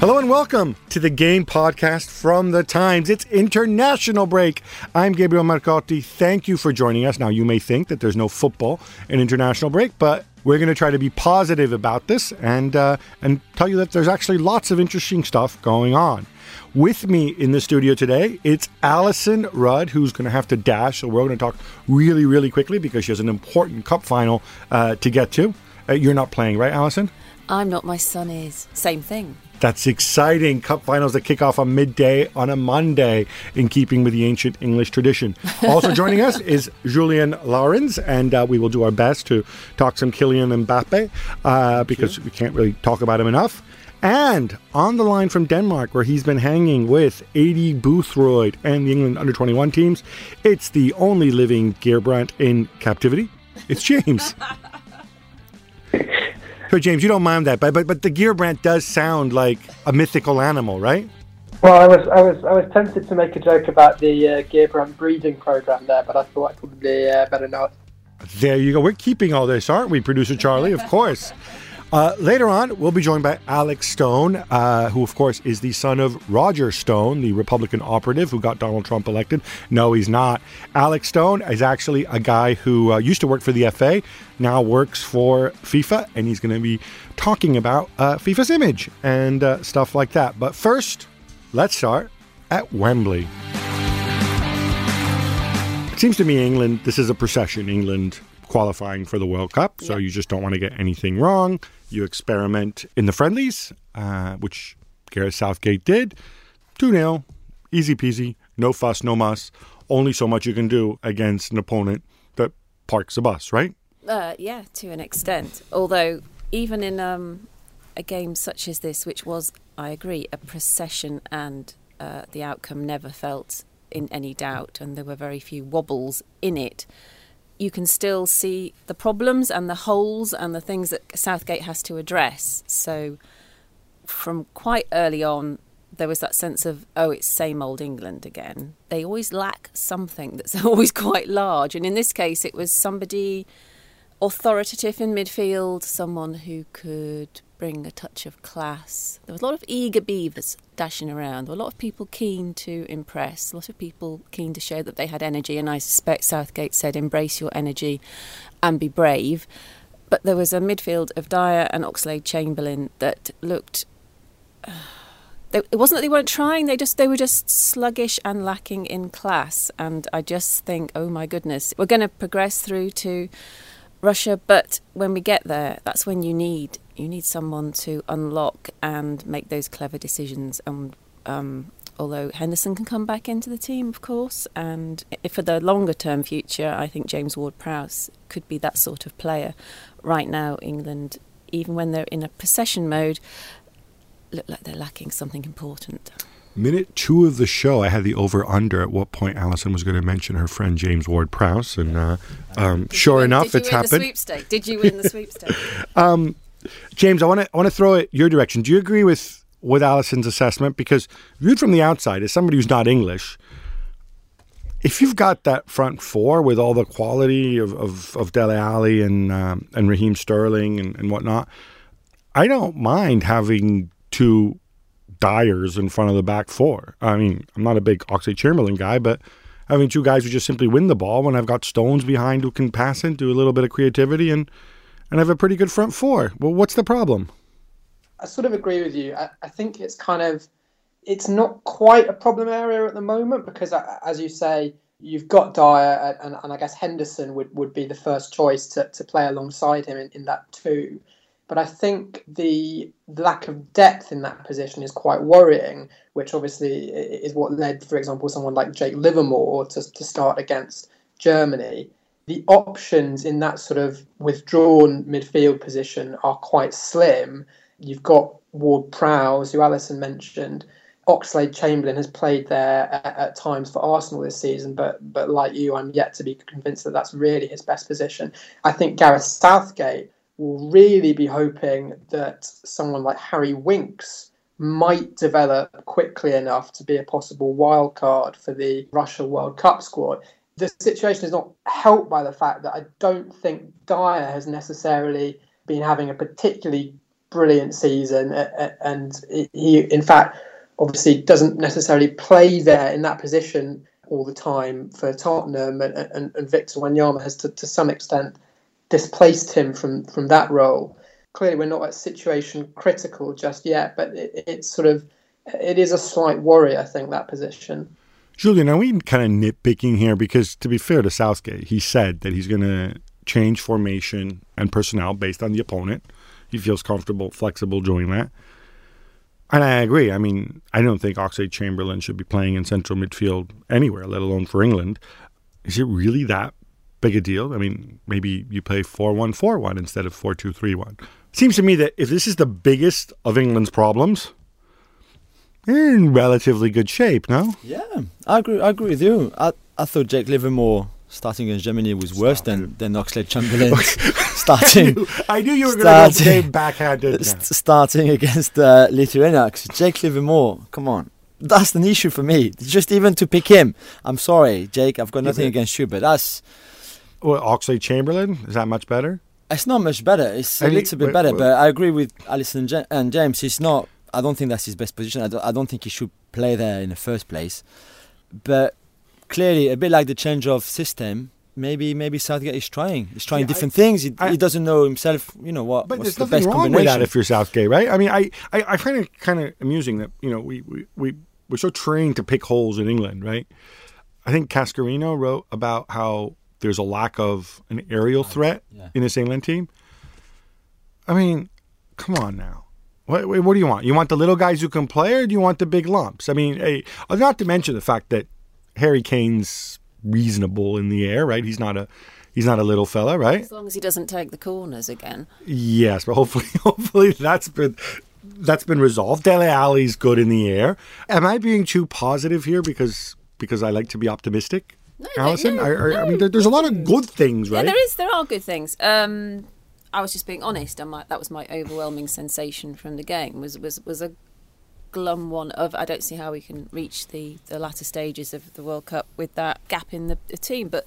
Hello and welcome to the Game Podcast from the Times. It's international break. I'm Gabriel Marcotti. Thank you for joining us. Now, you may think that there's no football in international break, but we're going to try to be positive about this and uh, and tell you that there's actually lots of interesting stuff going on. With me in the studio today, it's Alyson Rudd, who's going to have to dash. So we're going to talk really, really quickly because she has an important cup final uh, to get to. Uh, you're not playing, right, Allison? I'm not, my son is. Same thing. That's exciting. Cup finals that kick off on midday on a Monday, in keeping with the ancient English tradition. Also joining us is Julien Laurens, and uh, we will do our best to talk some Kylian Mbappe uh, because we can't really talk about him enough. And on the line from Denmark, where he's been hanging with Aidy Boothroyd and the England under 21 teams, it's the only living Gheerbrant in captivity. It's James. So James, you don't mind that, but but but the Gheerbrant does sound like a mythical animal, right? Well, I was I was I was tempted to make a joke about the uh, Gheerbrant breeding program there, but I thought I'd probably uh, better not. There you go. We're keeping all this, aren't we, producer Charlie? Of course. Uh, later on, we'll be joined by Alex Stone, uh, who, of course, is the son of Roger Stone, the Republican operative who got Donald Trump elected. No, he's not. Alex Stone is actually a guy who uh, used to work for the FA, now works for FIFA, and he's going to be talking about uh, FIFA's image and uh, stuff like that. But first, let's start at Wembley. It seems to me England, this is a procession. England qualifying for the World Cup, so you just don't want to get anything wrong. You experiment in the friendlies, uh, which Gareth Southgate did. 2 0, easy peasy, no fuss, no muss. Only so much you can do against an opponent that parks a bus, right? Uh, yeah, to an extent. Although, even in um, a game such as this, which was, I agree, a procession and uh, the outcome never felt in any doubt, and there were very few wobbles in it, you can still see the problems and the holes and the things that Southgate has to address. So, from quite early on, there was that sense of, oh, it's same old England again. They always lack something that's always quite large. And in this case, it was somebody authoritative in midfield, someone who could bring a touch of class. There was a lot of eager beavers dashing around. There were a lot of people keen to impress, a lot of people keen to show that they had energy. And I suspect Southgate said, embrace your energy and be brave. But there was a midfield of Dier and Oxlade Chamberlain that looked. They, it wasn't that they weren't trying; they just they were just sluggish and lacking in class. And I just think, oh my goodness, we're going to progress through to Russia, but when we get there, that's when you need you need someone to unlock and make those clever decisions. And um, although Henderson can come back into the team, of course, and for the longer term future, I think James Ward-Prowse could be that sort of player. Right now, England, even when they're in a possession mode, look like they're lacking something important. Minute two of the show, I had the over under at what point Alyson was going to mention her friend James Ward Prowse, and uh, um, sure you- enough, did you it's win happened. Did you win the sweepstake? James, I want to I want to throw it your direction. Do you agree with with Alyson's assessment? Because viewed from the outside, as somebody who's not English, if you've got that front four with all the quality of of, of Dele Alli and um, and Raheem Sterling and, and whatnot, I don't mind having two Diers in front of the back four. I mean, I'm not a big Oxlade Chamberlain guy, but having two guys who just simply win the ball when I've got Stones behind who can pass it, do a little bit of creativity, and and have a pretty good front four. Well, what's the problem? I sort of agree with you. I, I think it's kind of it's not quite a problem area at the moment because, as you say, you've got Dier and, and I guess Henderson would, would be the first choice to, to play alongside him in, in that too. But I think the lack of depth in that position is quite worrying, which obviously is what led, for example, someone like Jake Livermore to, to start against Germany. The options in that sort of withdrawn midfield position are quite slim. You've got Ward Prowse, who Alyson mentioned, Oxlade Chamberlain has played there at, at, times for Arsenal this season, but but like you, I'm yet to be convinced that that's really his best position. I think Gareth Southgate will really be hoping that someone like Harry Winks might develop quickly enough to be a possible wild card for the Russia World Cup squad. The situation is not helped by the fact that I don't think Dier has necessarily been having a particularly brilliant season, and he, in fact obviously doesn't necessarily play there in that position all the time for Tottenham, and, and, and Victor Wanyama has to, to some extent displaced him from, from that role. Clearly, we're not at situation critical just yet, but it, it's sort of it is a slight worry, I think, that position. Julien, are we kind of nitpicking here? Because to be fair to Southgate, he said that he's going to change formation and personnel based on the opponent. He feels comfortable, flexible doing that. And I agree. I mean, I don't think Oxlade Chamberlain should be playing in central midfield anywhere, let alone for England. Is it really that big a deal? I mean, maybe you play 4 1 4 1 instead of 4 2 3 1. Seems to me that if this is the biggest of England's problems, they're in relatively good shape, no? Yeah, I agree. I agree with you. I, I thought Jake Livermore starting against Germany was worse than, than Oxlade Chamberlain starting. I knew, I knew you were going to go backhanded. St- starting against uh, Lithuania. Jake Livermore, come on. That's an issue for me. Just even to pick him. I'm sorry, Jake. I've got nothing against you, but that's. Well, Oxlade Chamberlain is that much better? It's not much better. It's a little bit better, but I agree with Alyson and James. He's not. I don't think that's his best position. I don't, I don't think he should play there in the first place. But clearly a bit like the change of system. Maybe maybe Southgate is trying. He's trying yeah, different I, things. He, I, he, doesn't know himself. You know what? But what's there's the nothing best wrong with that if you're Southgate, right? I mean, I I, I find it kind of amusing that you know we, we we we're so trained to pick holes in England, right? I think Cascarino wrote about how there's a lack of an aerial threat yeah. in this England team. I mean, come on now. What, what do you want? You want the little guys who can play, or do you want the big lumps? I mean, hey, uh, not to mention the fact that Harry Kane's reasonable in the air, right? He's not a he's not a little fella, right? As long as he doesn't take the corners again. Yes, but hopefully hopefully that's been that's been resolved. Dele Alli's good in the air. Am I being too positive here because because I like to be optimistic? No, Alyson, no, I, I, I mean, there, there's a lot of good things, right? Yeah, there is. There are good things. Um, I was just being honest. And my, that was my overwhelming sensation from the game. Was was was a glum one of I don't see how we can reach the, the latter stages of the World Cup with that gap in the, the team. But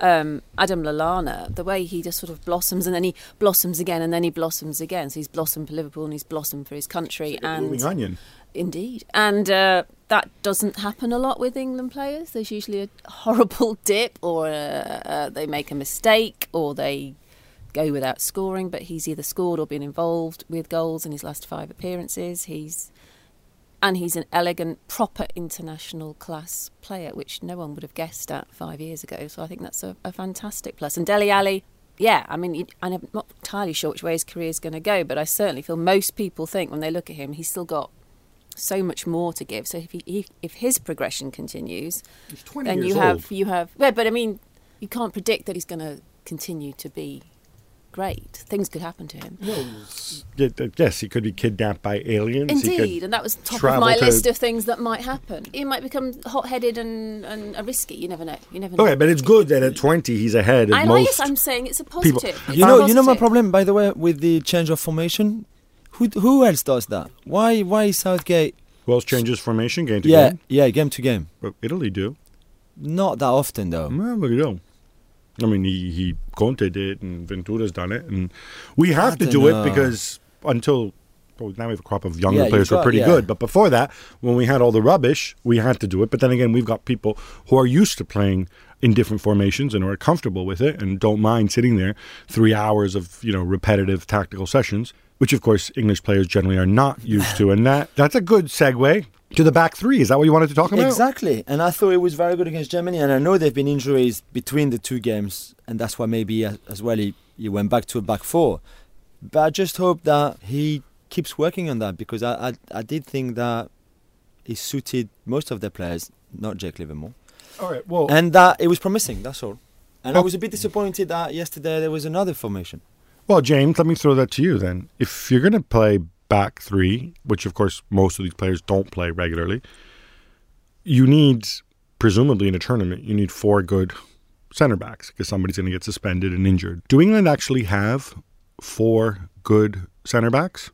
um, Adam Lallana, the way he just sort of blossoms and then he blossoms again and then he blossoms again. So he's blossomed for Liverpool and he's blossomed for his country. and onion. Indeed. And uh, that doesn't happen a lot with England players. There's usually a horrible dip or uh, uh, they make a mistake or they go without scoring, but he's either scored or been involved with goals in his last five appearances. He's and he's an elegant, proper international class player, which no one would have guessed at five years ago. So I think that's a, a fantastic plus. And Dele Alli, yeah, I mean, I'm not entirely sure which way his career is going to go, but I certainly feel most people think when they look at him, he's still got so much more to give. So if he, if his progression continues, then you have old. you have. Well, but I mean, you can't predict that he's going to continue to be great. Things could happen to him. yes, he could be kidnapped by aliens. Indeed, and that was top of my list of things that might happen. He might become hot-headed and, and risky. You never know. You never oh, know. Okay, but it's good that at 20 he's ahead of I most. Yes, I'm saying it's a positive. It's you know, you know my problem, by the way, with the change of formation. Who who else does that? Why why Southgate? Who else changes formation game to yeah, game? Yeah, game to game. Well, Italy do. Not that often though. Well, we do. I mean, he, he Conte did, and Ventura's done it, and we have to do know. it because until well, now we have a crop of younger yeah, players who are pretty yeah. good. But before that, when we had all the rubbish, we had to do it. But then again, we've got people who are used to playing in different formations and are comfortable with it and don't mind sitting there three hours of you know repetitive tactical sessions, which of course English players generally are not used to. And that that's a good segue to the back three. Is that what you wanted to talk about? Exactly. And I thought it was very good against Germany. And I know there have been injuries between the two games, and that's why maybe uh, as well he, he went back to a back four. But I just hope that he keeps working on that because I, I, I did think that he suited most of the players, not Jake Livermore. All right. Well, and that it was promising. That's all. And I was a bit disappointed that yesterday there was another formation. Well, James, let me throw that to you then. If you're going to play back three, which of course most of these players don't play regularly, you need, presumably in a tournament, you need four good center backs because somebody's going to get suspended and injured. Do England actually have four good center backs?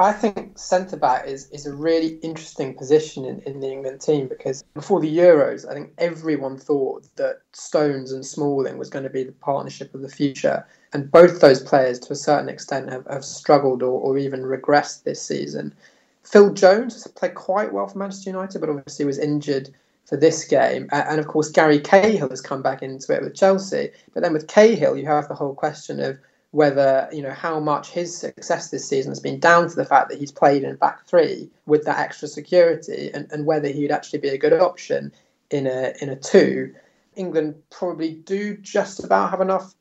I think centre back is, is a really interesting position in, in the England team because before the Euros, I think everyone thought that Stones and Smalling was going to be the partnership of the future. And both those players, to a certain extent, have, have struggled or, or even regressed this season. Phil Jones has played quite well for Manchester United, but obviously was injured for this game. And of course, Gary Cahill has come back into it with Chelsea. But then with Cahill, you have the whole question of whether you know how much his success this season has been down to the fact that he's played in back three with that extra security, and, and whether he would actually be a good option in a in a two. England probably do just about have enough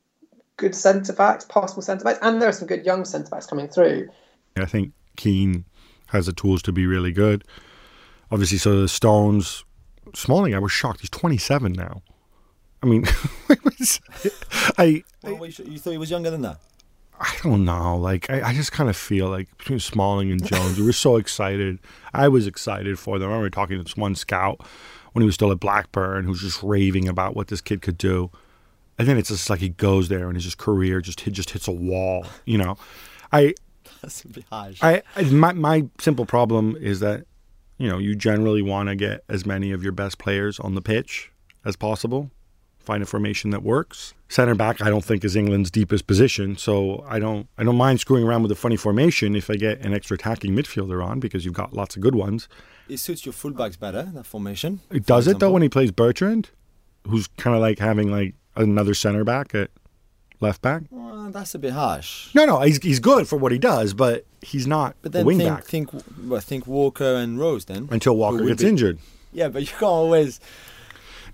good centre backs, possible centre backs, and there are some good young centre backs coming through. I think Keane has the tools to be really good. Obviously, so the Stones, Smalling, I was shocked. He's 27 now. I mean, I, well, you thought he was younger than that? I don't know. Like, I, I just kind of feel like between Smalling and Jones, we were so excited. I was excited for them. I remember talking to this one scout when he was still at Blackburn who was just raving about what this kid could do. And then it's just like he goes there and his just career just hit, just hits a wall. You know, I. That's a bit harsh. I, I my my simple problem is that, you know, you generally want to get as many of your best players on the pitch as possible find a formation that works. Center back, I don't think is England's deepest position, so I don't I don't mind screwing around with a funny formation if I get an extra attacking midfielder on because you've got lots of good ones. It suits your fullbacks better that formation. It does it though when he plays Bertrand, who's kind of like having like another center back at left back. Well, that's a bit harsh. No, no, he's he's good for what he does, but he's not but then a wing think, back. Think, well, think Walker and Rose then until Walker gets be, injured. Yeah, but you can't always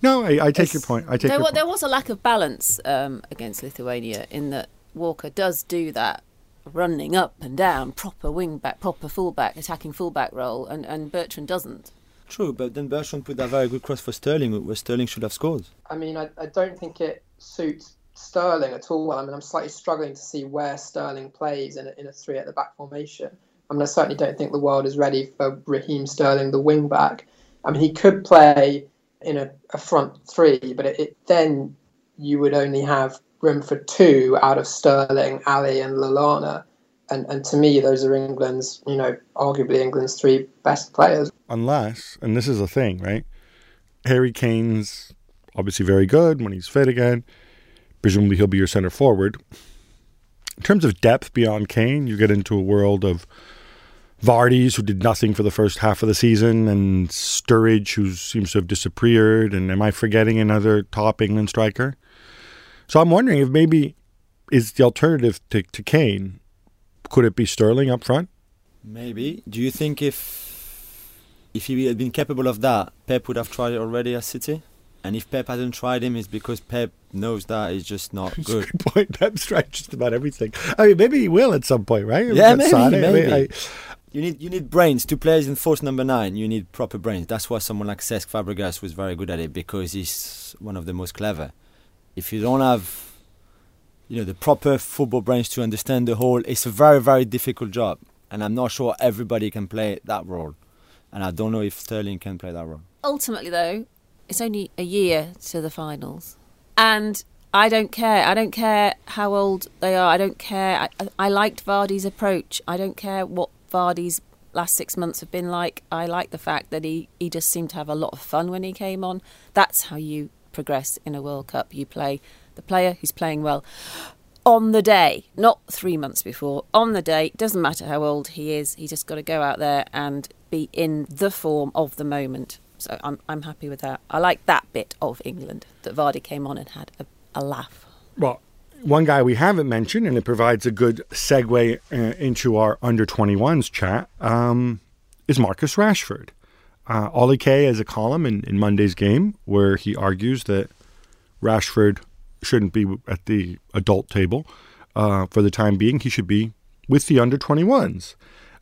no, I, I take it's, your point. I take there, your point. there was a lack of balance um, against Lithuania in that Walker does do that running up and down, proper wing back, proper fullback, attacking fullback role, and, and Bertrand doesn't. True, but then Bertrand put a very good cross for Sterling, where Sterling should have scored. I mean, I, I don't think it suits Sterling at all. I mean, I'm slightly struggling to see where Sterling plays in a, in a three at the back formation. I mean, I certainly don't think the world is ready for Raheem Sterling, the wing back. I mean, he could play in a, a front three, but it, it, then you would only have room for two out of Sterling, Alli, and Lallana. And, and to me, those are England's, you know, arguably England's three best players. Unless, and this is a thing, right? Harry Kane's obviously very good when he's fit again. Presumably, he'll be your center forward. In terms of depth beyond Kane, you get into a world of Vardy's, who did nothing for the first half of the season, and Sturridge, who seems to have disappeared. And am I forgetting another top England striker? So I'm wondering if maybe is the alternative to, to Kane. Could it be Sterling up front? Maybe. Do you think if if he had been capable of that, Pep would have tried it already at City? And if Pep hadn't tried him, it's because Pep knows that he's just not good. good point. Pep's tried just about everything. I mean, maybe he will at some point, right? Yeah, maybe. maybe. I, you need you need brains to play in false number nine. You need proper brains. That's why someone like Cesc Fabregas was very good at it because he's one of the most clever. If you don't have, you know, the proper football brains to understand the whole, it's a very very difficult job, and I'm not sure everybody can play that role, and I don't know if Sterling can play that role. Ultimately, though, it's only a year to the finals, and I don't care. I don't care how old they are. I don't care. I, I liked Vardy's approach. I don't care what Vardy's last six months have been like. I like the fact that he, he just seemed to have a lot of fun when he came on. That's how you progress in a World Cup. You play the player who's playing well. on the day, not three months before, on the day. Doesn't matter how old he is, he just got to go out there and be in the form of the moment. So I'm, I'm happy with that. I like that bit of England that Vardy came on and had a, a laugh. Well, one guy we haven't mentioned, and it provides a good segue uh, into our under 21s chat, um, is Marcus Rashford. Uh, Ollie Kay has a column in, in Monday's game where he argues that Rashford shouldn't be at the adult table uh, for the time being. He should be with the under 21s.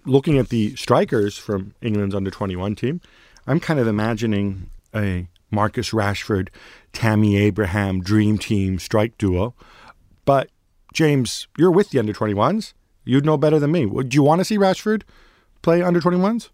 Looking at the strikers from England's under 21 team, I'm kind of imagining a Marcus Rashford, Tammy Abraham dream team strike duo. But James, you're with the under 21s. You'd know better than me. Would you want to see Rashford play under 21s?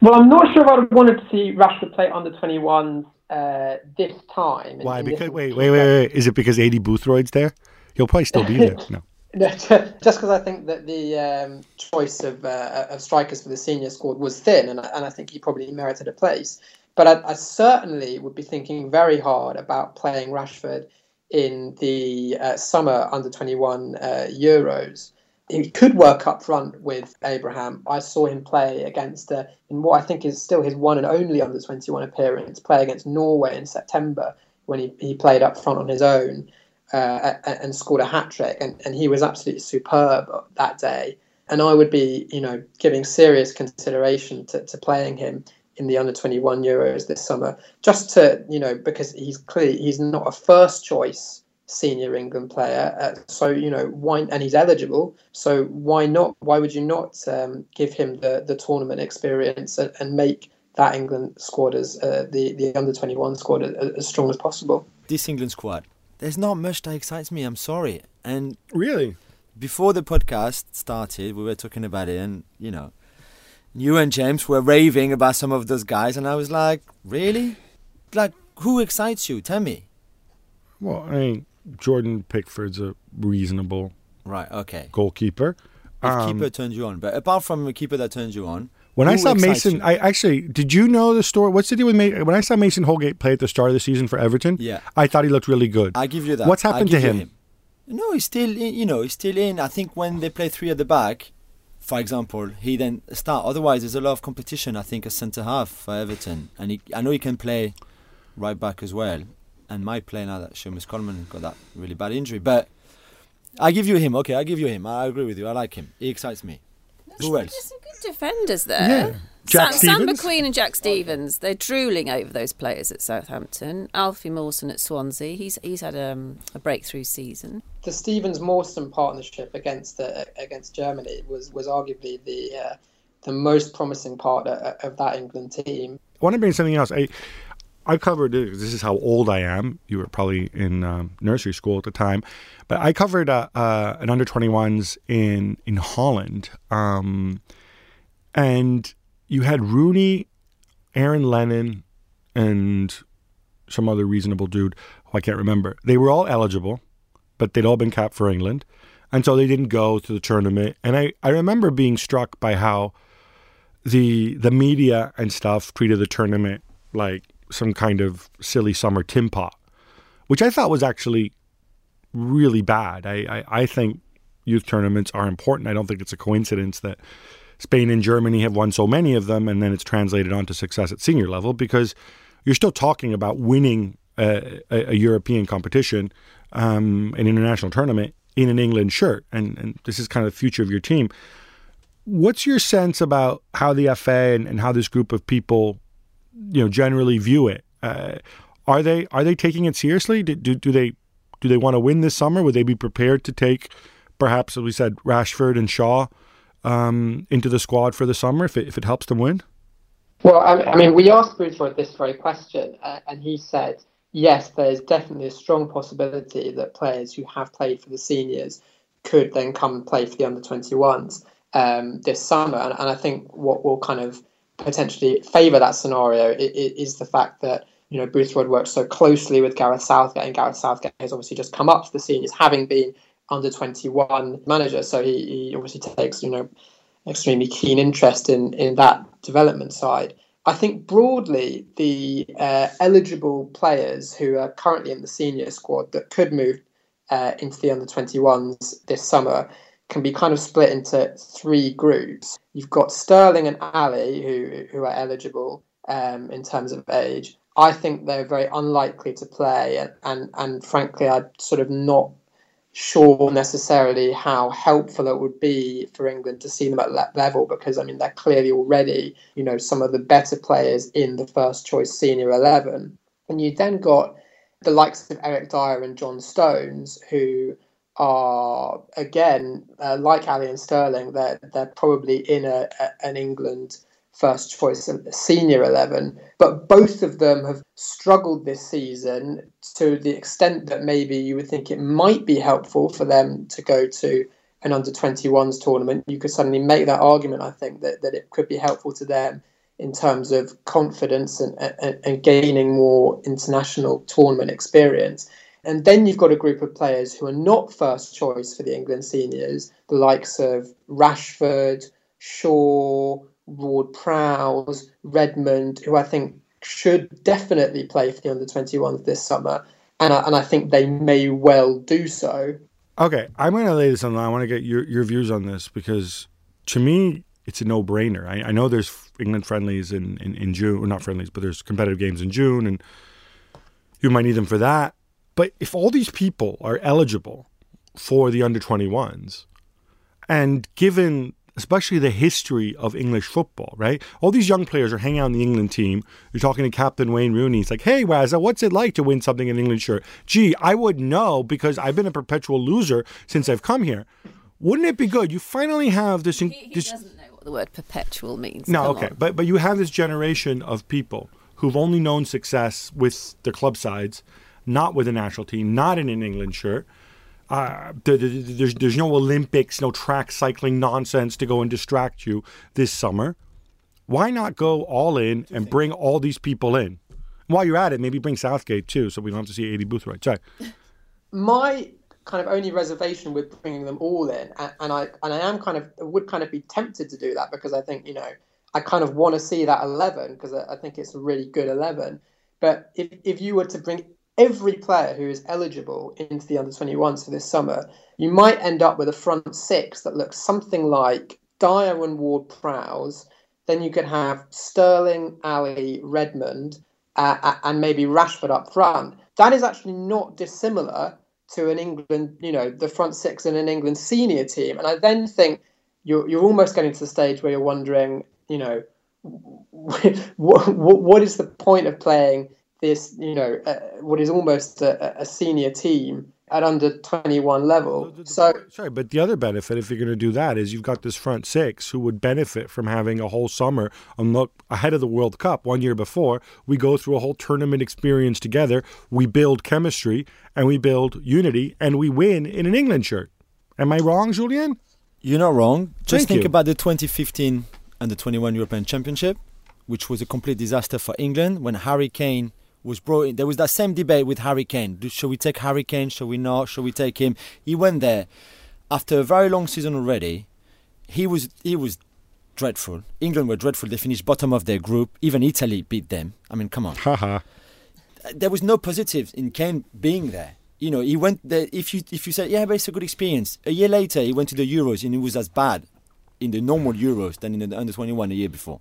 Well, I'm not sure if I would wanted to see Rashford play under 21s uh, this time. Why? Because wait, wait, wait, wait. Is it because Aidy Boothroyd's there? He'll probably still be there. No. No, just because I think that the um, choice of, uh, of strikers for the senior squad was thin, and, and I think he probably merited a place. But I, I, certainly would be thinking very hard about playing Rashford in the uh, summer under 21 uh, Euros. He could work up front with Abraham. I saw him play against, uh, in what I think is still his one and only under 21 appearance, play against Norway in September when he, he played up front on his own uh, and scored a hat trick, and, and he was absolutely superb that day. And I would be, you know, giving serious consideration to, to playing him in the under 21 Euros this summer, just to, you know, because he's clearly he's not a first choice senior England player. Uh, so you know why, and he's eligible. So why not? Why would you not um, give him the the tournament experience and, and make that England squad as uh, the the under 21 squad as, as strong as possible? This England squad there's not much that excites me. I'm sorry. And really, before the podcast started, we were talking about it, and you know, you and James were raving about some of those guys, and I was like, really? Like, who excites you? Tell me. Well, I mean, Jordan Pickford's a reasonable right. Okay. Goalkeeper. If um, keeper turns you on, but apart from a keeper that turns you on, when I saw Mason, you? I actually did you know the story? What's the deal with Mason? When I saw Mason Holgate play at the start of the season for Everton, yeah, I thought he looked really good. I give you that. What's happened to him? him? No, he's still in, you know he's still in. I think when they play three at the back, for example, he then start. Otherwise, there's a lot of competition. I think a centre half for Everton, and he, I know he can play right back as well, and might play now that Seamus Coleman got that really bad injury. But I give you him. Okay, I give you him. I agree with you. I like him. He excites me. Who else? There's some good defenders there. Yeah. Jack Sam, Sam McQueen and Jack Stephens, they're drooling over those players at Southampton. Alfie Mawson at Swansea, he's he's had um, a breakthrough season. The Stevens Mawson partnership against the, against Germany was was arguably the uh, the most promising part of, of that England team. I want to bring something else. I I covered this is how old I am. You were probably in um, nursery school at the time, but I covered uh, uh, an under 21s in in Holland, um, and you had Rooney, Aaron Lennon, and some other reasonable dude who I can't remember. They were all eligible, but they'd all been capped for England. And so they didn't go to the tournament. And I, I remember being struck by how the the media and stuff treated the tournament like some kind of silly summer tin pot, which I thought was actually really bad. I, I, I think youth tournaments are important. I don't think it's a coincidence that Spain and Germany have won so many of them, and then it's translated onto success at senior level because you're still talking about winning a, a, a European competition, um, an international tournament in an England shirt, and, and this is kind of the future of your team. What's your sense about how the FA and, and how this group of people, you know, generally view it? Uh, are they are they taking it seriously? Do, do, do they do they want to win this summer? Would they be prepared to take, perhaps, as we said, Rashford and Shaw um, into the squad for the summer if it, if it helps them win? Well, I, I mean, we asked Boothroyd this very question, uh, and he said, yes, there's definitely a strong possibility that players who have played for the seniors could then come and play for the under 21s um, this summer. And, and, I think what will kind of potentially favour that scenario is, is, the fact that you know Boothroyd works so closely with Gareth Southgate, and Gareth Southgate has obviously just come up to the seniors, having been under 21 manager. So he, he obviously takes, you know, extremely keen interest in, in that development side. I think broadly, the uh, eligible players who are currently in the senior squad that could move uh, into the under 21s this summer can be kind of split into three groups. You've got Sterling and Alli who who are eligible um, in terms of age. I think they're very unlikely to play, and, and, and frankly, I'm sort of not sure necessarily how helpful it would be for England to see them at that level because I mean they're clearly already you know some of the better players in the first choice senior 11 and you then got the likes of Eric Dier and John Stones who are again uh, like Alli and Sterling they're they're probably in a, a an England first choice senior 11 but both of them have struggled this season to the extent that maybe you would think it might be helpful for them to go to an under 21s tournament. You could suddenly make that argument i think that, that it could be helpful to them in terms of confidence and, and, and gaining more international tournament experience. And then you've got a group of players who are not first choice for the england seniors the likes of rashford shaw Ward Prowse, Redmond, who I think should definitely play for the under 21s this summer. And I, and I think they may well do so. Okay, I'm going to lay this on. I want to get your, your views on this because to me, it's a no brainer. I, I, know there's England friendlies in, in, in June, or not friendlies, but there's competitive games in June, and you might need them for that. But if all these people are eligible for the under 21s, and given especially the history of English football, right? All these young players are hanging out in the England team. You're talking to Captain Wayne Rooney. He's like, hey, Wazza, what's it like to win something in an England shirt? Gee, I would know because I've been a perpetual loser since I've come here. Wouldn't it be good? You finally have this. He, he this, doesn't know what the word perpetual means. No, Come okay, on. but but you have this generation of people who've only known success with their club sides, not with the national team, not in an England shirt uh, there's, there's no Olympics, no track cycling nonsense to go and distract you this summer. Why not go all in and bring all these people in? While you're at it, maybe bring Southgate too, so we don't have to see Aidy Boothroyd. Sorry. My kind of only reservation with bringing them all in, and, and I and I am kind of would kind of be tempted to do that because I think you know I kind of want to see that eleven because I, I think it's a really good eleven. But if if you were to bring every player who is eligible into the under 21s for this summer, you might end up with a front six that looks something like Dier and Ward Prowse. Then you could have Sterling, Alli, Redmond, uh, uh, and maybe Rashford up front. That is actually not dissimilar to an England, you know, the front six in an England senior team. And I then think you're, you're almost getting to the stage where you're wondering, you know, what, what is the point of playing this, you know, uh, what is almost a, a, senior team at under 21 level. So sorry, but the other benefit, if you're going to do that, is you've got this front six who would benefit from having a whole summer and look ahead of the World Cup one year before. We go through a whole tournament experience together. We build chemistry and we build unity, and we win in an England shirt. Am I wrong, Julien? You're not wrong. Just Thank think you. about the 2015 and the 21 European Championship, which was a complete disaster for England when Harry Kane was brought in. There was that same debate with Harry Kane. Should we take Harry Kane? Should we not? Should we take him? He went there after a very long season already. He was he was dreadful. England were dreadful. They finished bottom of their group. Even Italy beat them. I mean, come on. Haha. there was no positives in Kane being there. You know, he went there. If you if you say yeah, but it's a good experience. A year later, he went to the Euros and it was as bad in the normal Euros than in the under twenty one a year before.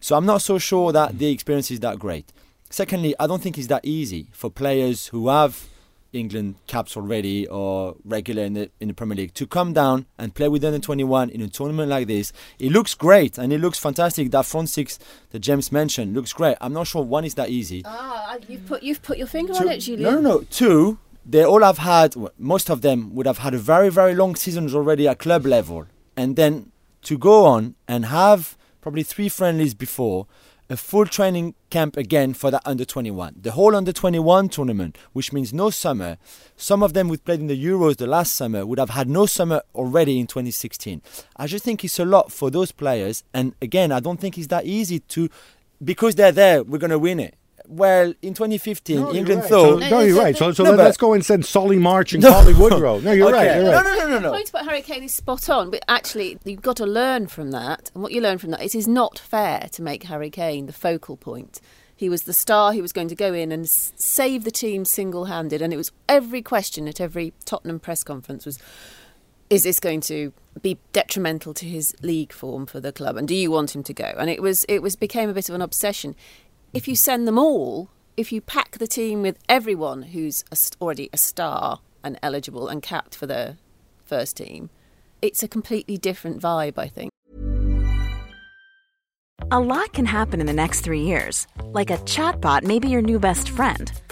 So I'm not so sure that the experience is that great. Secondly, I don't think it's that easy for players who have England caps already or regular in the in the Premier League to come down and play with under 21 in a tournament like this. It looks great and it looks fantastic. That front six that James mentioned looks great. I'm not sure one is that easy. Ah, you've put you've put your finger Two, on it, Julien. No, no, no. Two, they all have had. Most of them would have had a very very long seasons already at club level, and then to go on and have probably three friendlies before a full training camp again for that under 21. The whole under 21 tournament, which means no summer. Some of them who played in the Euros the last summer would have had no summer already in 2016. I just think it's a lot for those players. And again, I don't think it's that easy to, because they're there, we're going to win it well, in 2015, no, England right. thought. So, no, you're right. So, so no, let's go and send Solly March and no. Cauley Woodrow. No, you're okay. right. You're right. No, no, no, no, no. The point about Harry Kane is spot on, but actually, you've got to learn from that. And what you learn from that is it's not fair to make Harry Kane the focal point. He was the star He was going to go in and save the team single handed. And it was every question at every Tottenham press conference was is this going to be detrimental to his league form for the club and do you want him to go and it was it was became a bit of an obsession if you send them all if you pack the team with everyone who's already a star and eligible and capped for the first team it's a completely different vibe i think. A lot can happen in the next 3 years. Like a chatbot may be your new best friend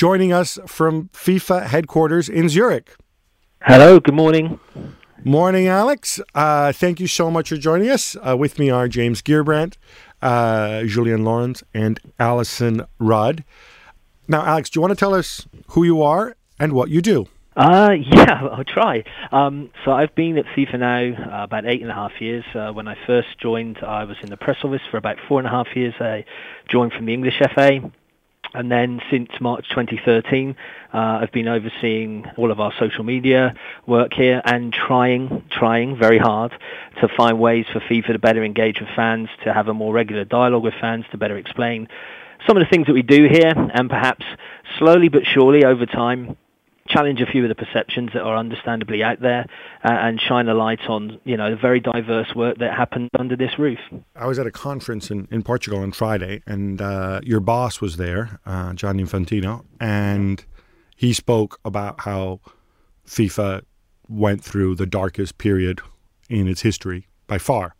joining us from FIFA headquarters in Zurich. Hello, good morning. Morning, Alex. Uh, thank you so much for joining us. Uh, with me are James Gheerbrant, uh, Julien Laurens, and Alyson Rudd. Now, Alex, do you want to tell us who you are and what you do? Uh, yeah, I'll try. Um, so I've been at FIFA now uh, about eight and a half years. Uh, when I first joined, I was in the press office for about four and a half years. I joined from the English FA. And then since March 2013, uh, I've been overseeing all of our social media work here and trying, trying very hard to find ways for FIFA to better engage with fans, to have a more regular dialogue with fans, to better explain some of the things that we do here, and perhaps slowly but surely over time challenge a few of the perceptions that are understandably out there uh, and shine a light on you know the very diverse work that happened under this roof. I was at a conference in, in Portugal on Friday, and uh, your boss was there, uh, Gianni Infantino, and he spoke about how FIFA went through the darkest period in its history by far.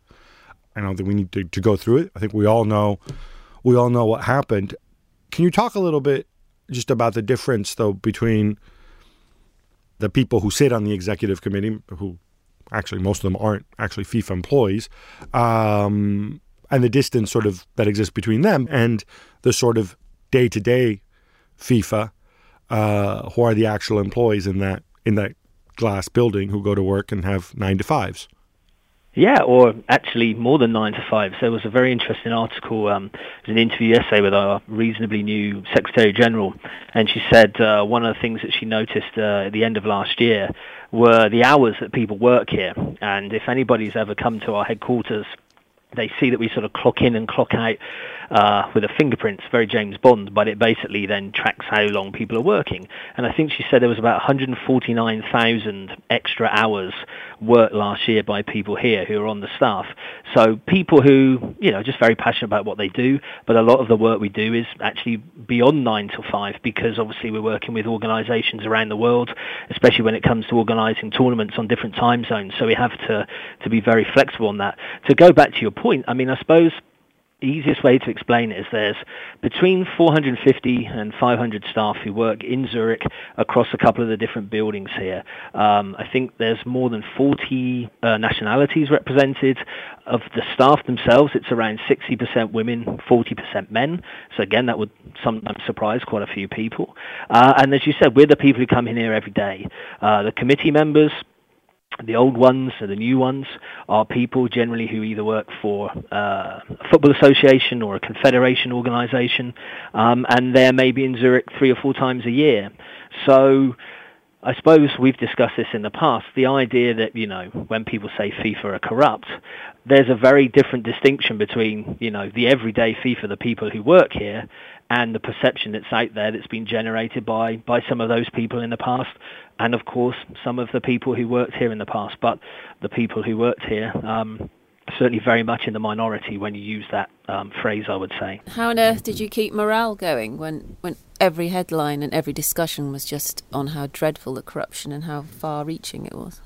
I don't think we need to, to go through it. I think we all know we all know what happened. Can you talk a little bit just about the difference though between the people who sit on the executive committee, who actually most of them aren't actually FIFA employees, um, and the distance sort of that exists between them and the sort of day to day FIFA, uh, who are the actual employees in that in that glass building who go to work and have nine to fives. Yeah, or actually more than nine to five. So there was a very interesting article, um, an interview essay with our reasonably new Secretary General, and she said uh, one of the things that she noticed uh, at the end of last year were the hours that people work here. And if anybody's ever come to our headquarters, they see that we sort of clock in and clock out uh, with a fingerprint, very James Bond, but it basically then tracks how long people are working. And I think she said there was about 149,000 extra hours worked last year by people here who are on the staff. So people who, you know, just very passionate about what they do, but a lot of the work we do is actually beyond 9 to 5 because obviously we're working with organisations around the world, especially when it comes to organising tournaments on different time zones. So we have to, to be very flexible on that. To go back to your point, I mean, I suppose easiest way to explain it is there's between 450 and 500 staff who work in Zurich across a couple of the different buildings here. Um, I think there's more than 40 uh, nationalities represented. Of the staff themselves, it's around 60% women, 40% men. So again, that would sometimes surprise quite a few people. Uh, and as you said, we're the people who come in here every day. Uh, the committee members, the old ones and the new ones are people generally who either work for uh, a football association or a confederation organisation, um, and they're maybe in Zurich three or four times a year. So I suppose we've discussed this in the past. The idea that you know when people say FIFA are corrupt, there's a very different distinction between you know the everyday FIFA, the people who work here, and the perception that's out there that's been generated by by some of those people in the past, and of course some of the people who worked here in the past. But the people who worked here. Um, certainly very much in the minority when you use that um, phrase, I would say. How on earth did you keep morale going when, when every headline and every discussion was just on how dreadful the corruption and how far reaching it was?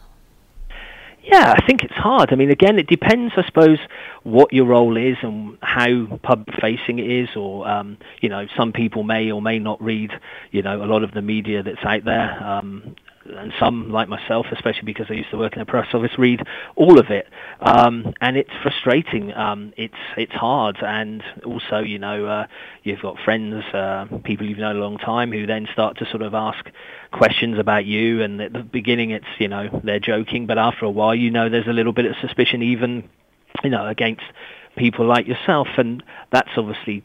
Yeah, I think it's hard. I mean, again, it depends, I suppose, what your role is and how pub-facing it is, or um, you know, some people may or may not read, you know, a lot of the media that's out there. Um, and some, like myself, especially because I used to work in the press office, read all of it, um, and it's frustrating. Um, it's it's hard, and also, you know, uh, you've got friends, uh, people you've known a long time, who then start to sort of ask questions about you, and at the beginning, it's you know they're joking, but after a while, you know, there's a little bit of suspicion, even you know, against people like yourself, and that's obviously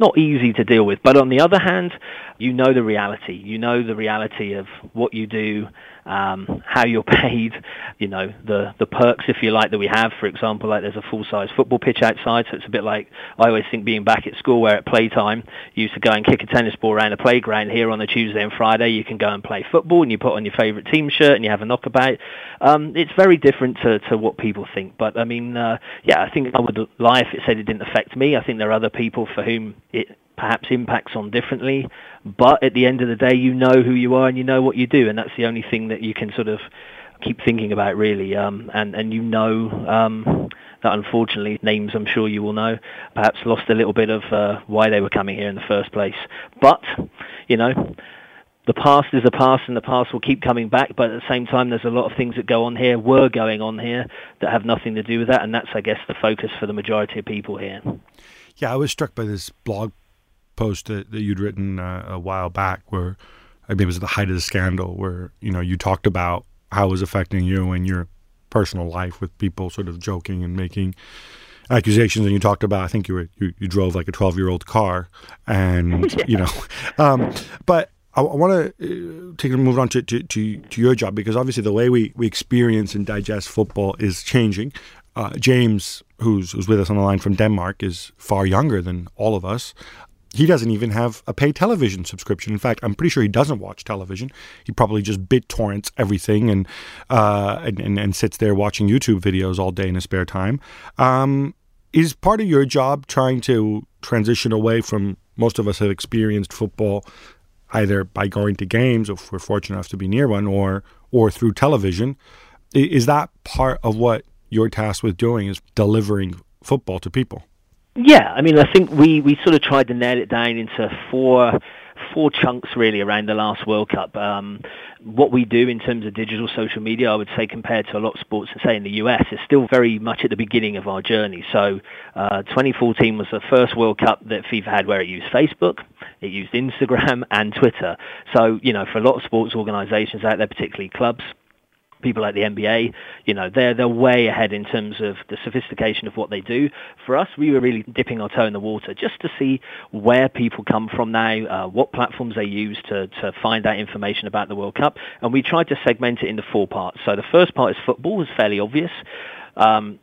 not easy to deal with. But on the other hand, you know the reality. You know the reality of what you do, um, how you're paid, you know, the, the perks, if you like, that we have. For example, like there's a full-size football pitch outside, so it's a bit like, I always think being back at school where at playtime, you used to go and kick a tennis ball around the playground. Here on a Tuesday and Friday, you can go and play football and you put on your favourite team shirt and you have a knockabout. Um, it's very different to, to what people think. But, I mean, uh, yeah, I think I would lie if it said it didn't affect me. I think there are other people for whom it perhaps impacts on differently. But at the end of the day, you know who you are and you know what you do, and that's the only thing that you can sort of keep thinking about, really. Um, and and you know um, that unfortunately names I'm sure you will know perhaps lost a little bit of uh, why they were coming here in the first place. But you know. The past is the past, and the past will keep coming back. But at the same time, there's a lot of things that go on here, were going on here, that have nothing to do with that, and that's, I guess, the focus for the majority of people here. Yeah, I was struck by this blog post that, that you'd written uh, a while back where I mean it was at the height of the scandal where you know you talked about how it was affecting you and your personal life with people sort of joking and making accusations and you talked about I think you were you, you drove like a 12 year old car and yeah. you know um, but I, I want to uh, take a move on to, to, to, to, your job because obviously the way we, we experience and digest football is changing. Uh, James, who's, who's with us on the line from Denmark, is far younger than all of us he doesn't even have a pay television subscription. In fact, I'm pretty sure he doesn't watch television. He probably just BitTorrents everything and, uh, and, and, and sits there watching YouTube videos all day in his spare time. Um, is part of your job trying to transition away from most of us have experienced football either by going to games, if we're fortunate enough to be near one, or or through television? Is that part of what you're tasked with doing? Is delivering football to people? Yeah, I mean, I think we, we sort of tried to nail it down into four four chunks really around the last World Cup. Um, what we do in terms of digital social media, I would say compared to a lot of sports, say in the US, is still very much at the beginning of our journey. So uh, 2014 was the first World Cup that FIFA had where it used Facebook, it used Instagram and Twitter. So, you know, for a lot of sports organizations out there, particularly clubs, people like the NBA, you know, they're they're way ahead in terms of the sophistication of what they do. For us, we were really dipping our toe in the water just to see where people come from now, uh, what platforms they use to to find out information about the World Cup, and we tried to segment it into four parts. So the first part is football, was fairly obvious. Um,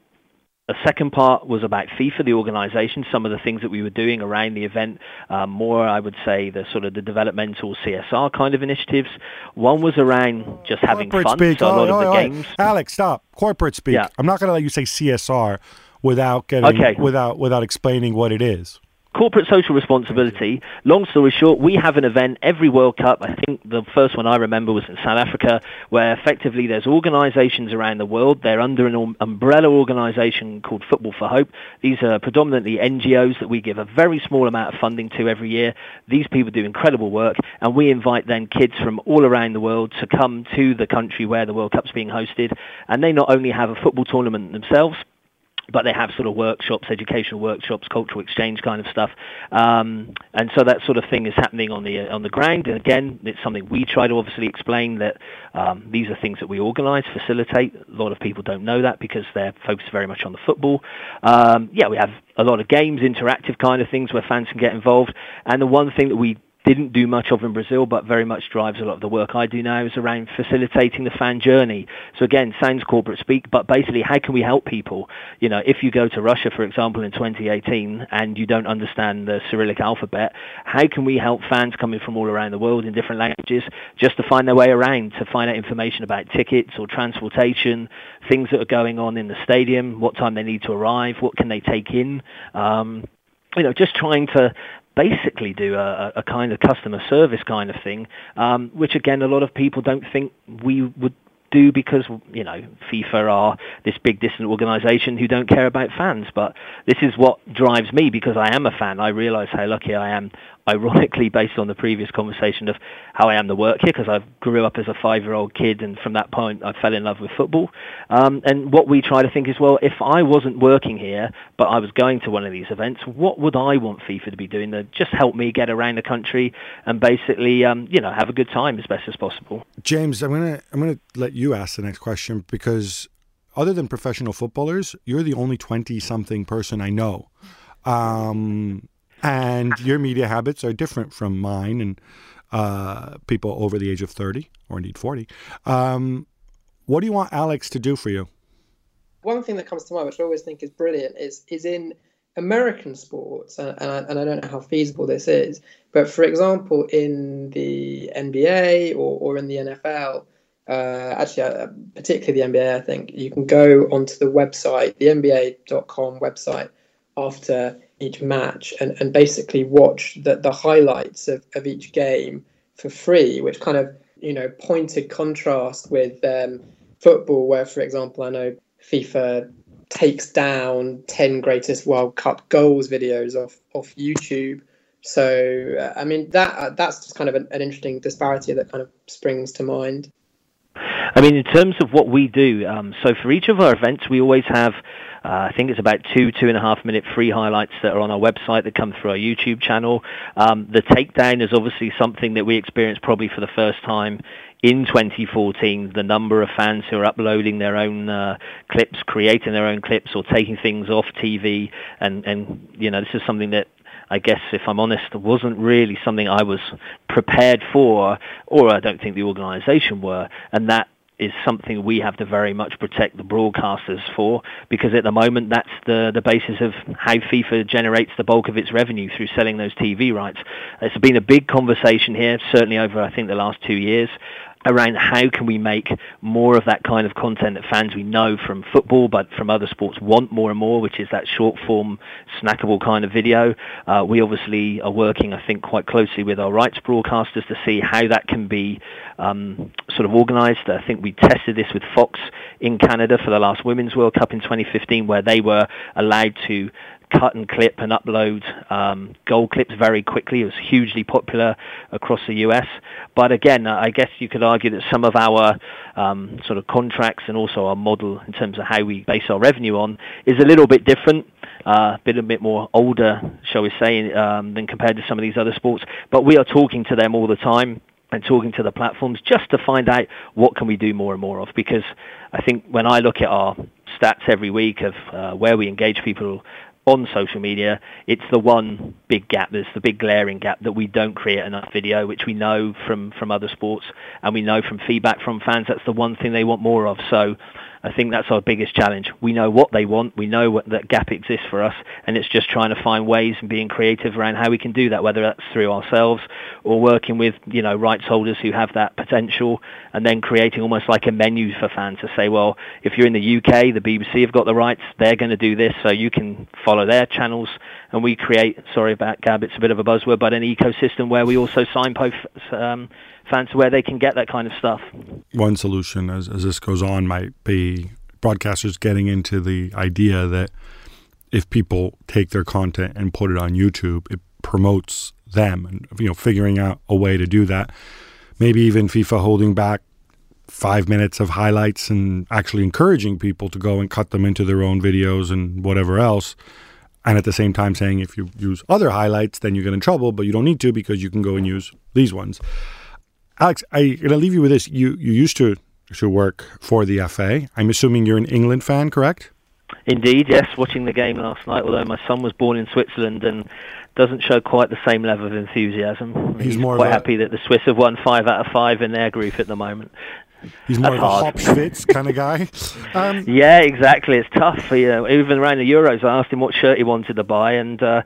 a second part was about FIFA, the organisation, some of the things that we were doing around the event, um, more, I would say, the sort of the developmental CSR kind of initiatives. One was around just having Corporate fun, speak. so a lot oh, of the oh, games. Alex, stop. Corporate speak. Yeah. I'm not going to let you say CSR without getting okay. without without explaining what it is corporate social responsibility. Long story short, we have an event every World Cup. I think the first one I remember was in South Africa, where effectively there's organisations around the world. They're under an um, umbrella organisation called Football for Hope. These are predominantly NGOs that we give a very small amount of funding to every year. These people do incredible work, and we invite then kids from all around the world to come to the country where the World Cup's being hosted, and they not only have a football tournament themselves but they have sort of workshops, educational workshops, cultural exchange kind of stuff, um, and so that sort of thing is happening on the uh, on the ground. And again, it's something we try to obviously explain that um, these are things that we organise, facilitate. A lot of people don't know that because they're focused very much on the football. Um, yeah, we have a lot of games, interactive kind of things where fans can get involved, and the one thing that we didn't do much of in Brazil, but very much drives a lot of the work I do now is around facilitating the fan journey. So again, sounds corporate speak, but basically, how can we help people? You know, if you go to Russia, for example, in 2018, and you don't understand the Cyrillic alphabet, how can we help fans coming from all around the world in different languages just to find their way around, to find out information about tickets or transportation, things that are going on in the stadium, what time they need to arrive, what can they take in. Um, you know, just trying to basically do a, a kind of customer service kind of thing, um, which again a lot of people don't think we would do because you know FIFA are this big distant organisation who don't care about fans. But this is what drives me because I am a fan. I realise how lucky I am ironically based on the previous conversation of how I am the work here because I grew up as a five-year-old kid and from that point I fell in love with football. Um, and what we try to think is, well, if I wasn't working here but I was going to one of these events, what would I want FIFA to be doing to just help me get around the country and basically, um, you know, have a good time as best as possible? James, I'm gonna I'm gonna let you ask the next question because other than professional footballers, you're the only twenty-something person I know. Um, and your media habits are different from mine and uh, people over the age of 30 or indeed 40. Um, what do you want Alex to do for you? One thing that comes to mind, which I always think is brilliant, is is in American sports, and, I, and I don't know how feasible this is, but for example, in the NBA or, or in the NFL, uh, actually, uh, particularly the NBA, I think you can go onto the website, the NBA.com website, after each match and, and basically watch the, the highlights of, of each game for free, which kind of, you know, pointed contrast with um, football, where, for example, I know FIFA takes down 10 greatest World Cup goals videos off, off YouTube. So, uh, I mean, that uh, that's just kind of an, an interesting disparity that kind of springs to mind. I mean, in terms of what we do, um, so for each of our events, we always have uh, I think it's about two, two and a half minute free highlights that are on our website that come through our YouTube channel. Um, the takedown is obviously something that we experienced probably for the first time in 2014. The number of fans who are uploading their own uh, clips, creating their own clips, or taking things off TV, and and you know this is something that I guess, if I'm honest, wasn't really something I was prepared for, or I don't think the organisation were, and that is something we have to very much protect the broadcasters for because at the moment that's the, the basis of how FIFA generates the bulk of its revenue through selling those TV rights. It's been a big conversation here, certainly over I think the last two years around how can we make more of that kind of content that fans we know from football but from other sports want more and more, which is that short form, snackable kind of video. Uh, we obviously are working, I think, quite closely with our rights broadcasters to see how that can be um, sort of organised. I think we tested this with Fox in Canada for the last Women's World Cup in 2015, where they were allowed to cut and clip and upload um, goal clips very quickly. It was hugely popular across the US. But again, I guess you could argue that some of our um, sort of contracts and also our model in terms of how we base our revenue on is a little bit different. Uh, a bit a bit more older, shall we say, um, than compared to some of these other sports. But we are talking to them all the time and talking to the platforms just to find out what can we do more and more of. Because I think when I look at our stats every week of uh, where we engage people on social media, it's the one big gap, there's the big glaring gap that we don't create enough video, which we know from, from other sports and we know from feedback from fans that's the one thing they want more of. So I think that's our biggest challenge. We know what they want, we know what that gap exists for us, and it's just trying to find ways and being creative around how we can do that, whether that's through ourselves or working with you know rights holders who have that potential, and then creating almost like a menu for fans to say, well, if you're in the UK, the BBC have got the rights, they're going to do this, so you can follow their channels, and we create. Sorry about Gab, it's a bit of a buzzword, but an ecosystem where we also signpost. Um, fans where they can get that kind of stuff. One solution as, as this goes on might be broadcasters getting into the idea that if people take their content and put it on YouTube, it promotes them and you know figuring out a way to do that. Maybe even FIFA holding back five minutes of highlights and actually encouraging people to go and cut them into their own videos and whatever else. And at the same time saying if you use other highlights, then you get in trouble, but you don't need to because you can go and use these ones. Alex, I'm going to leave you with this. You you used to to work for the FA. I'm assuming you're an England fan, correct? Indeed, yes. Watching the game last night, although my son was born in Switzerland and doesn't show quite the same level of enthusiasm. He's, He's more quite happy that the Swiss have won five out of five in their group at the moment. He's more That's of a hard. Hop Schwitz kind of guy. Um, Yeah, exactly. It's tough. You know, even around the Euros, I asked him what shirt he wanted to buy, and uh,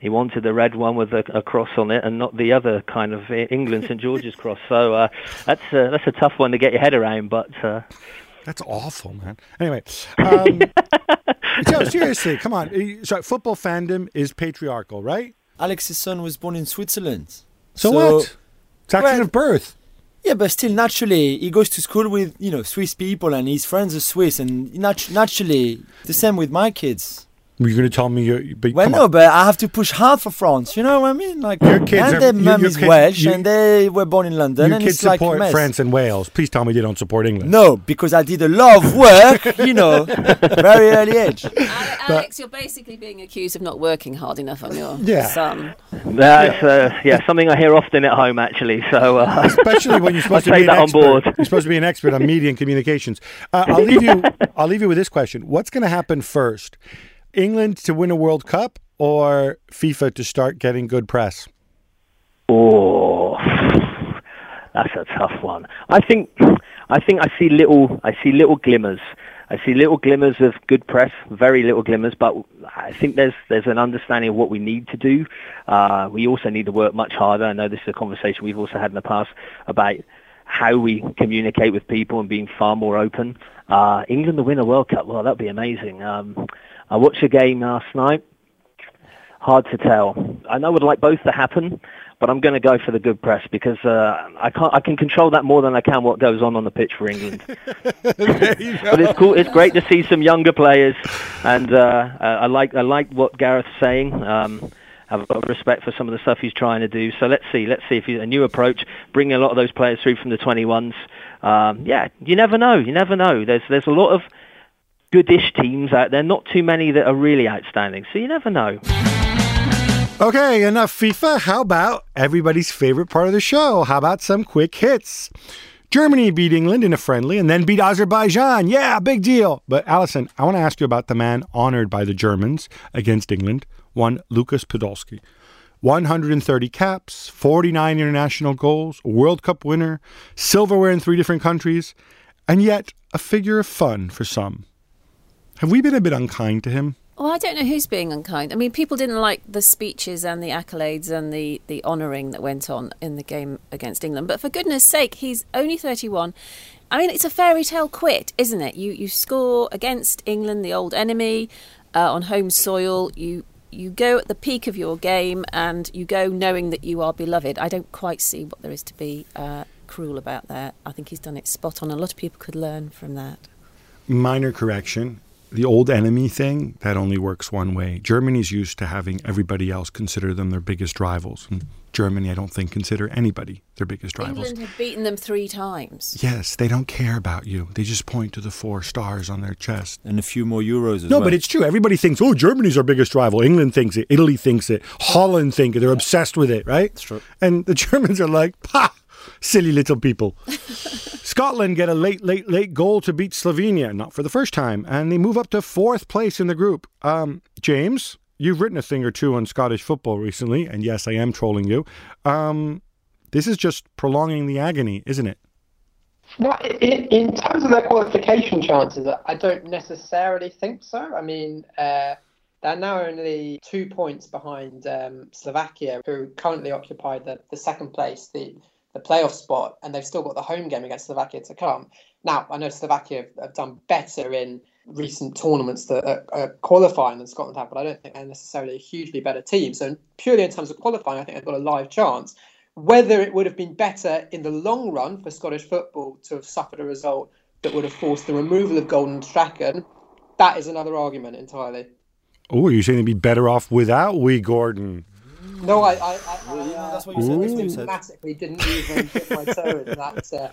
he wanted the red one with a, a cross on it, and not the other kind of E- England St George's cross. So uh, that's uh, that's a tough one to get your head around. But uh, That's awful, man. Anyway, um, so seriously, come on. Uh, So football fandom is patriarchal, right? Alex's son was born in Switzerland. So, what? It's accident Well- of birth. Yeah, but still, naturally, he goes to school with you know Swiss people, and his friends are Swiss, and nat- naturally, the same with my kids. Were you going to tell me? You, but Well, no, on. but I have to push hard for France. You know what I mean? Like, Your kids and are- their mum is kids- Welsh, you- and they were born in London, Your and kids it's like support mess. France and Wales. Please tell me they don't support England. No, because I did a lot of work, you know, very early age. Ale- Alex, you're basically being accused of not working hard enough on your Yeah. son. that's uh, yeah something I hear often at home actually. So uh, Especially when you're supposed I'll to be take an that on expert. board. You're supposed to be an expert on media and communications. Uh, I'll leave you. I'll leave you with this question: What's going to happen first? England to win a World Cup or FIFA to start getting good press? Oh, that's a tough one. I think, I think I see little, I see little glimmers. I see little glimmers of good press, very little glimmers, but I think there's there's an understanding of what we need to do. Uh, we also need to work much harder. I know this is a conversation we've also had in the past about how we communicate with people and being far more open. Uh, England to win a World Cup, well, that'd be amazing. Um, I watched a game last night. Hard to tell. I know I'd like both to happen, but I'm going to go for the good press because uh, I can't. I can control that more than I can what goes on on the pitch for England. but it's cool. It's great to see some younger players, and uh, uh, I like. I like what Gareth's saying. Um, have a lot of respect for some of the stuff he's trying to do. So let's see. Let's see if he's a new approach, bringing a lot of those players through from the 21s. Um, yeah, you never know. You never know. There's there's a lot of goodish teams out there. Not too many that are really outstanding. So you never know. Okay, enough FIFA. How about everybody's favorite part of the show? How about some quick hits? Germany beat England in a friendly and then beat Azerbaijan. Yeah, big deal. But Alyson, I want to ask you about the man honored by the Germans against England, one Lucas Podolski. 130 caps, 49 international goals, World Cup winner, silverware in three different countries, and yet a figure of fun for some. Have we been a bit unkind to him? Well, I don't know who's being unkind. I mean, people didn't like the speeches and the accolades and the, the honouring that went on in the game against England. But for goodness sake, he's only 31. I mean, it's a fairy tale quit, isn't it? You you score against England, the old enemy, uh, on home soil. You you go at the peak of your game and you go knowing that you are beloved. I don't quite see what there is to be uh, cruel about that. I think he's done it spot on. A lot of people could learn from that. minor correction. The old enemy thing, that only works one way. Germany's used to having everybody else consider them their biggest rivals. And Germany, I don't think, consider anybody their biggest rivals. England have beaten them three times. Yes, they don't care about you. They just point to the four stars on their chest. And a few more euros as No, well. but it's true. Everybody thinks, oh, Germany's our biggest rival. England thinks it. Italy thinks it. Holland think it. They're obsessed with it, right? That's true. And the Germans are like, ha, silly little people. Scotland get a late, late, late goal to beat Slovenia, not for the first time, and they move up to fourth place in the group. Um, James, you've written a thing or two on Scottish football recently, and yes, I am trolling you. Um, this is just prolonging the agony, isn't it? No, in, in terms of their qualification chances, I don't necessarily think so. I mean, uh, they're now only two points behind um, Slovakia, who currently occupy the, the second place, the, the playoff spot, and they've still got the home game against Slovakia to come. Now, I know Slovakia have, done better in recent tournaments that are, are qualifying than Scotland have, but I don't think they're necessarily a hugely better team. So, purely in terms of qualifying, I think they've got a live chance. Whether it would have been better in the long run for Scottish football to have suffered a result that would have forced the removal of Gordon Strachan, that is another argument entirely. Oh, you're you saying they'd be better off without Wee Gordon? No, I, I, I, I, uh, that's what you said, that's what you said. diplomatically didn't even dip my toe in that uh,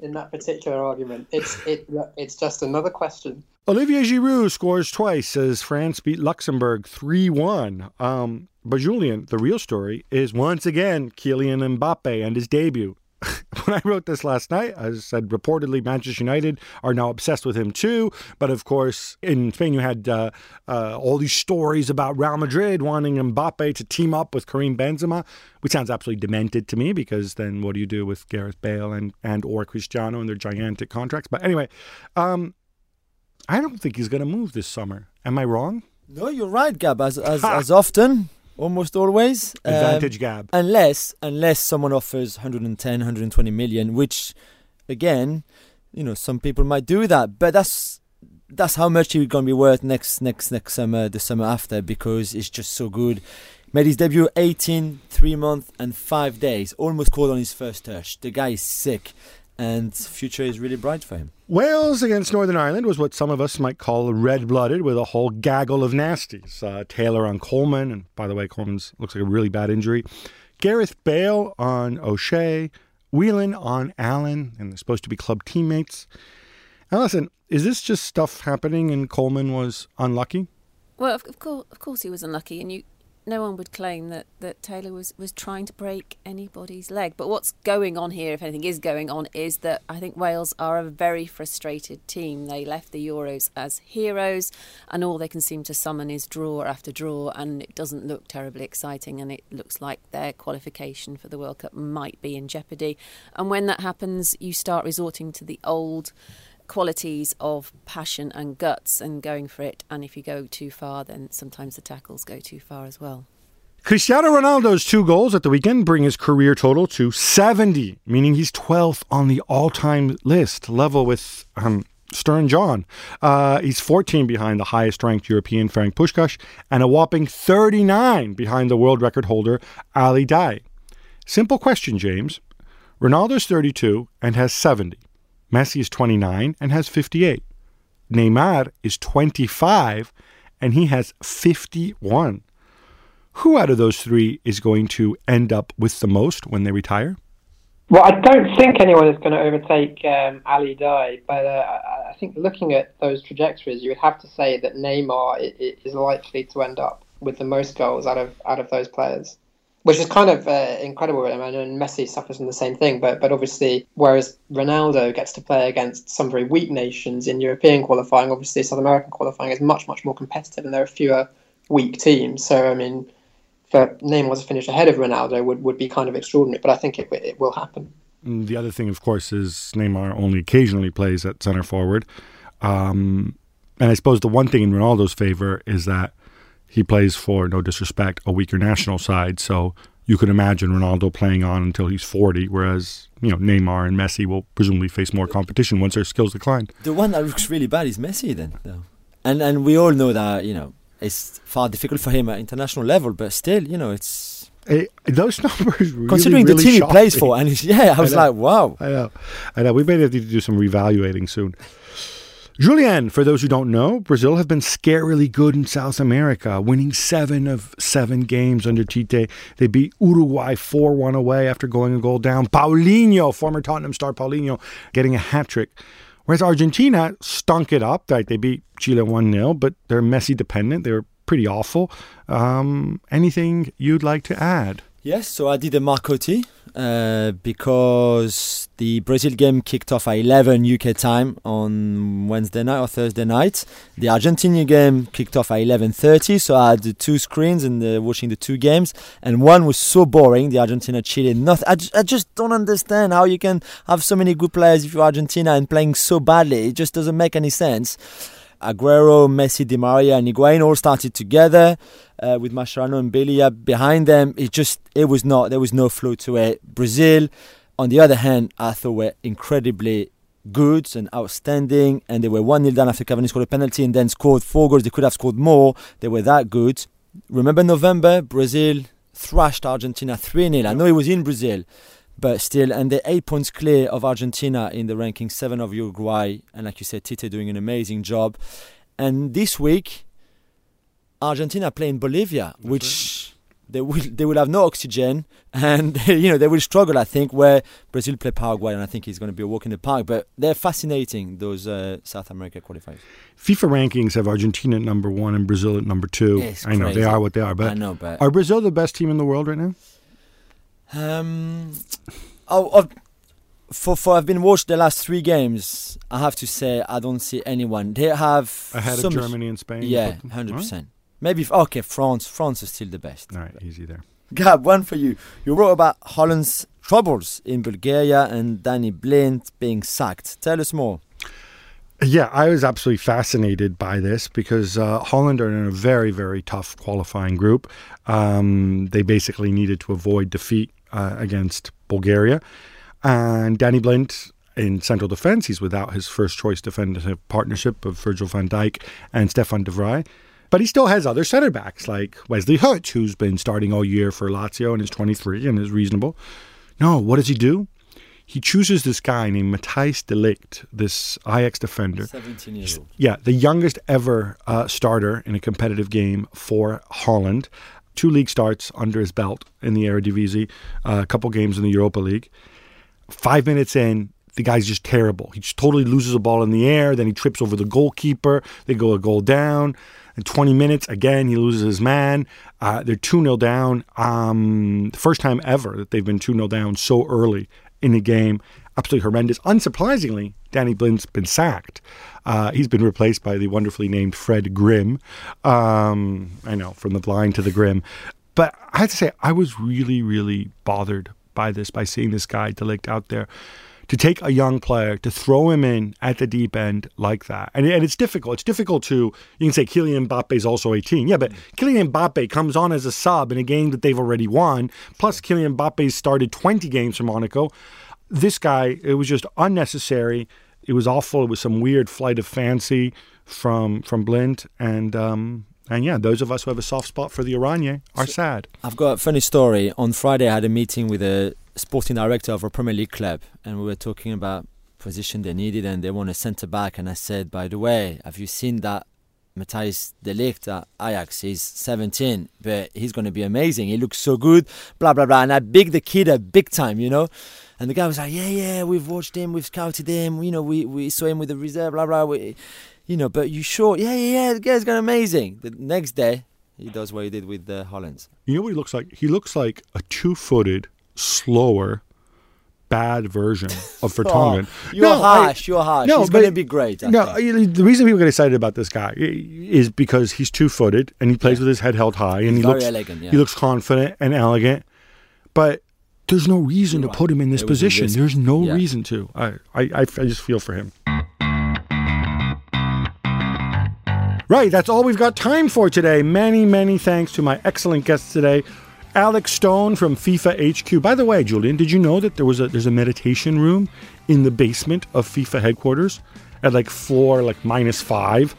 in that particular argument. It's it it's just another question. Olivier Giroud scores twice as France beat Luxembourg 3 1. Um, but Julien, the real story is once again Kylian Mbappe and his debut. when I wrote this last night, I said reportedly Manchester United are now obsessed with him too. But of course, in Spain, you had uh, uh, all these stories about Real Madrid wanting Mbappe to team up with Karim Benzema, which sounds absolutely demented to me because then what do you do with Gareth Bale and, and or Cristiano and their gigantic contracts? But anyway, um, I don't think he's going to move this summer. Am I wrong? No, you're right, Gab. As as, as often, almost always. Advantage um, Gab. Unless unless someone offers 110, 120 million, which again, you know, some people might do that, but that's that's how much he's going to be worth next next next summer, the summer after, because it's just so good. Made his debut 18, 3 months and 5 days. Almost scored on his first touch. The guy is sick and future is really bright for him. Wales against Northern Ireland was what some of us might call red blooded with a whole gaggle of nasties. Uh, Taylor on Coleman, and by the way, Coleman's looks like a really bad injury. Gareth Bale on O'Shea, Whelan on Allen, and they're supposed to be club teammates. Now, listen, is this just stuff happening and Coleman was unlucky? Well, of, course, of course he was unlucky, and you no one would claim that, that Taylor was, was trying to break anybody's leg. But what's going on here, if anything is going on, is that I think Wales are a very frustrated team. They left the Euros as heroes, and all they can seem to summon is draw after draw, and it doesn't look terribly exciting, and it looks like their qualification for the World Cup might be in jeopardy. And when that happens, you start resorting to the old qualities of passion and guts and going for it. And if you go too far, then sometimes the tackles go too far as well. Cristiano Ronaldo's two goals at the weekend bring his career total to 70, meaning he's 12th on the all time list, level with um, Stern John. Uh, he's 14 behind the highest ranked European Ferenc Puskas and a whopping 39 behind the world record holder Ali Daei. Simple question, James. Ronaldo's 32 and has 70. Messi is 29 and has 58. Neymar is 25 and he has 51. Who out of those three is going to end up with the most when they retire? Well, I don't think anyone is going to overtake um, Ali Daei, but uh, I think looking at those trajectories, you would have to say that Neymar is likely to end up with the most goals out of out of those players which is kind of uh, incredible. I mean, and Messi suffers from the same thing, but but obviously, whereas Ronaldo gets to play against some very weak nations in European qualifying, obviously South American qualifying is much much more competitive, and there are fewer weak teams. So I mean, for Neymar to finish ahead of Ronaldo would, would be kind of extraordinary, but I think it it will happen. Mm, the other thing, of course, is Neymar only occasionally plays at centre forward. Um, and I suppose the one thing in Ronaldo's favour is that he plays for, no disrespect, a weaker national side. So you could imagine Ronaldo playing on until he's 40, whereas, you know, Neymar and Messi will presumably face more competition once their skills decline. The one that looks really bad is Messi then, though. And, and we all know that, you know, it's far difficult for him at international level, but still, you know, it's Hey, those numbers really, considering really the team he plays for, and yeah, I was I like, wow. I know, I know. We may have to do some reevaluating soon. Julien, for those who don't know, Brazil have been scarily good in South America, winning seven of seven games under Tite. They beat Uruguay 4 1 away after going a goal down. Paulinho, former Tottenham star Paulinho, getting a hat trick. Whereas Argentina stunk it up. Right, they beat Chile 1 0, but they're Messi dependent. They're pretty awful. Um, anything you'd like to add? Yes, so I did a Marcotti uh, because the Brazil game kicked off at 11 UK time on Wednesday night or Thursday night. The Argentina game kicked off at 11:30, so I had two screens and uh, watching the two games, and one was so boring. The Argentina Chile, nothing. I, I just don't understand how you can have so many good players if you're Argentina and playing so badly. It just doesn't make any sense. Aguero, Messi, Di Maria, and Higuain all started together uh, with Mascherano and Biglia behind them. It just it was not there was no flow to it. Brazil, on the other hand, I thought were incredibly good and outstanding, and they were one 0 down after Cavani scored a penalty and then scored four goals. They could have scored more. They were that good. Remember November, Brazil thrashed Argentina 3 0. I know it was in Brazil, but still, and they're eight points clear of Argentina in the ranking, seven of Uruguay, and like you said, Tite doing an amazing job. And this week, Argentina playing Bolivia, That's which right. they will they will have no oxygen, and you know they will struggle. I think where Brazil play Paraguay, and I think it's going to be a walk in the park. But they're fascinating those uh, South America qualifiers. FIFA rankings have Argentina at number one and Brazil at number two. It's I know they are what they are, but I know, but are Brazil the best team in the world right now? Um, oh, for for I've been watched the last three games. I have to say I don't see anyone. They have ahead so of much- Germany and Spain. Yeah, hundred percent. Maybe if, okay, France. France is still the best. All right, easy there. Gab, one for you. You wrote about Holland's troubles in Bulgaria and Danny Blind being sacked. Tell us more. Yeah, I was absolutely fascinated by this because uh, Holland are in a very, very tough qualifying group. Um, they basically needed to avoid defeat uh, against Bulgaria. And Danny Blind in central defence, he's without his first choice defensive partnership of Virgil van Dijk and Stefan de Vrij. But he still has other centre backs like Wesley Hoedt, who's been starting all year for Lazio and is 23 and is reasonable. No, what does he do? He chooses this guy named Matthijs de Ligt, this Ajax defender. 17 years old. Yeah, the youngest ever uh, starter in a competitive game for Holland. Two league starts under his belt in the Eredivisie, uh, a couple games in the Europa League. Five minutes in, the guy's just terrible. He just totally loses a ball in the air. Then he trips over the goalkeeper. They go a goal down. In 20 minutes, again, he loses his man. Uh, they're 2 0 down. Um, the first time ever that they've been 2 0 down so early in the game. Absolutely horrendous. Unsurprisingly, Danny Blind's been sacked. Uh, he's been replaced by the wonderfully named Fred Grimm. Um, I know, from the blind to the grim. But I have to say, I was really, really bothered by this, by seeing this guy De Ligt out there. To take a young player, to throw him in at the deep end like that. And, and it's difficult. It's difficult to, you can say Kylian Mbappe is also 18. Yeah, but Kylian Mbappe comes on as a sub in a game that they've already won. Plus, Kylian Mbappe started 20 games for Monaco. This guy, it was just unnecessary. It was awful. It was some weird flight of fancy from from Blind. And um, and yeah, those of us who have a soft spot for the Oranje are sad. I've got a funny story. On Friday, I had a meeting with a sporting director of a Premier League club, and we were talking about position they needed, and they want a centre back. And I said, by the way, have you seen that Matthijs de Ligt at Ajax? He's 17, but he's going to be amazing. He looks so good, blah blah blah. And I big the kid up big time, you know. And the guy was like, yeah, yeah, we've watched him, we've scouted him, you know, we, we saw him with the reserve, blah blah. We, you know, but you sure? Yeah, yeah, yeah. The guy's going amazing. The next day, he does what he did with the Hollands. You know what he looks like? He looks like a two-footed, slower, bad version of Vertonghen. Oh, you're harsh. you're harsh. No, he's but- going to be great. I no, think. the reason people get excited about this guy is because he's two-footed and he plays with his head held high and He's he looks elegant, yeah. he looks confident and elegant. But there's no reason You're to right. put him in this It position. There's no Yeah. reason to. I, I, I, I just feel for him. Right, that's all we've got time for today. Many, many thanks to my excellent guests today. Alex Stone from FIFA HQ. By the way, Julien, did you know that there was a there's a meditation room in the basement of FIFA headquarters at like floor like minus five?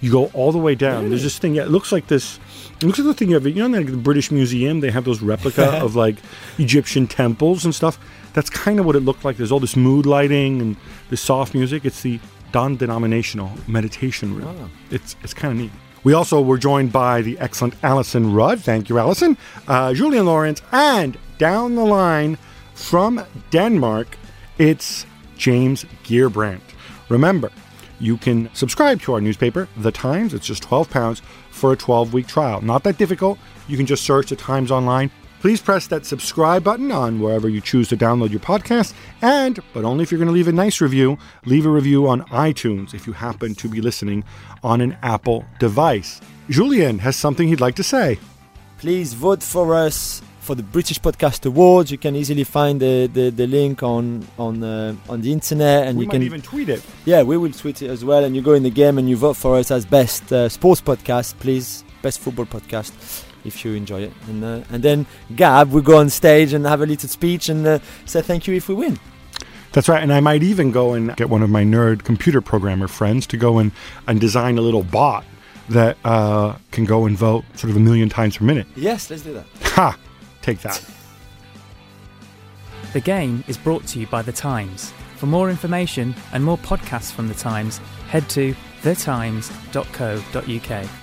You go all the way down. There's this thing. Yeah, it looks like this. It looks like the thing you have. You know, like the British Museum, they have those replica of like Egyptian temples and stuff. That's kind of what it looked like. There's all this mood lighting and this soft music. It's the non-denominational meditation room. Oh. It's it's kind of neat. We also were joined by the excellent Alyson Rudd. Thank you, Alyson. Uh, Julien Laurens, and down the line from Denmark, it's James Gheerbrant. Remember, you can subscribe to our newspaper, The Times. It's just £12 for a 12 week trial. Not that difficult. You can just search The Times online. Please press that subscribe button on wherever you choose to download your podcast. And, but only if you're going to leave a nice review, leave a review on iTunes if you happen to be listening on an Apple device. Julien has something he'd like to say. Please vote for us for the British Podcast Awards. You can easily find the, the, the link on on uh, on the internet, and we you can even tweet it. yeah, we will tweet it as well. And you go in the game and you vote for us as best uh, sports podcast, please, best football podcast, if you enjoy it. And uh, and then Gab, we go on stage and have a little speech and uh, say thank you if we win. That's right. And I might even go and get one of my nerd computer programmer friends to go and, and design a little bot that uh, can go and vote sort of a million times per minute. Yes, let's do that. Ha! Take that. The game is brought to you by The Times. For more information and more podcasts from The Times, head to thetimes.co.uk.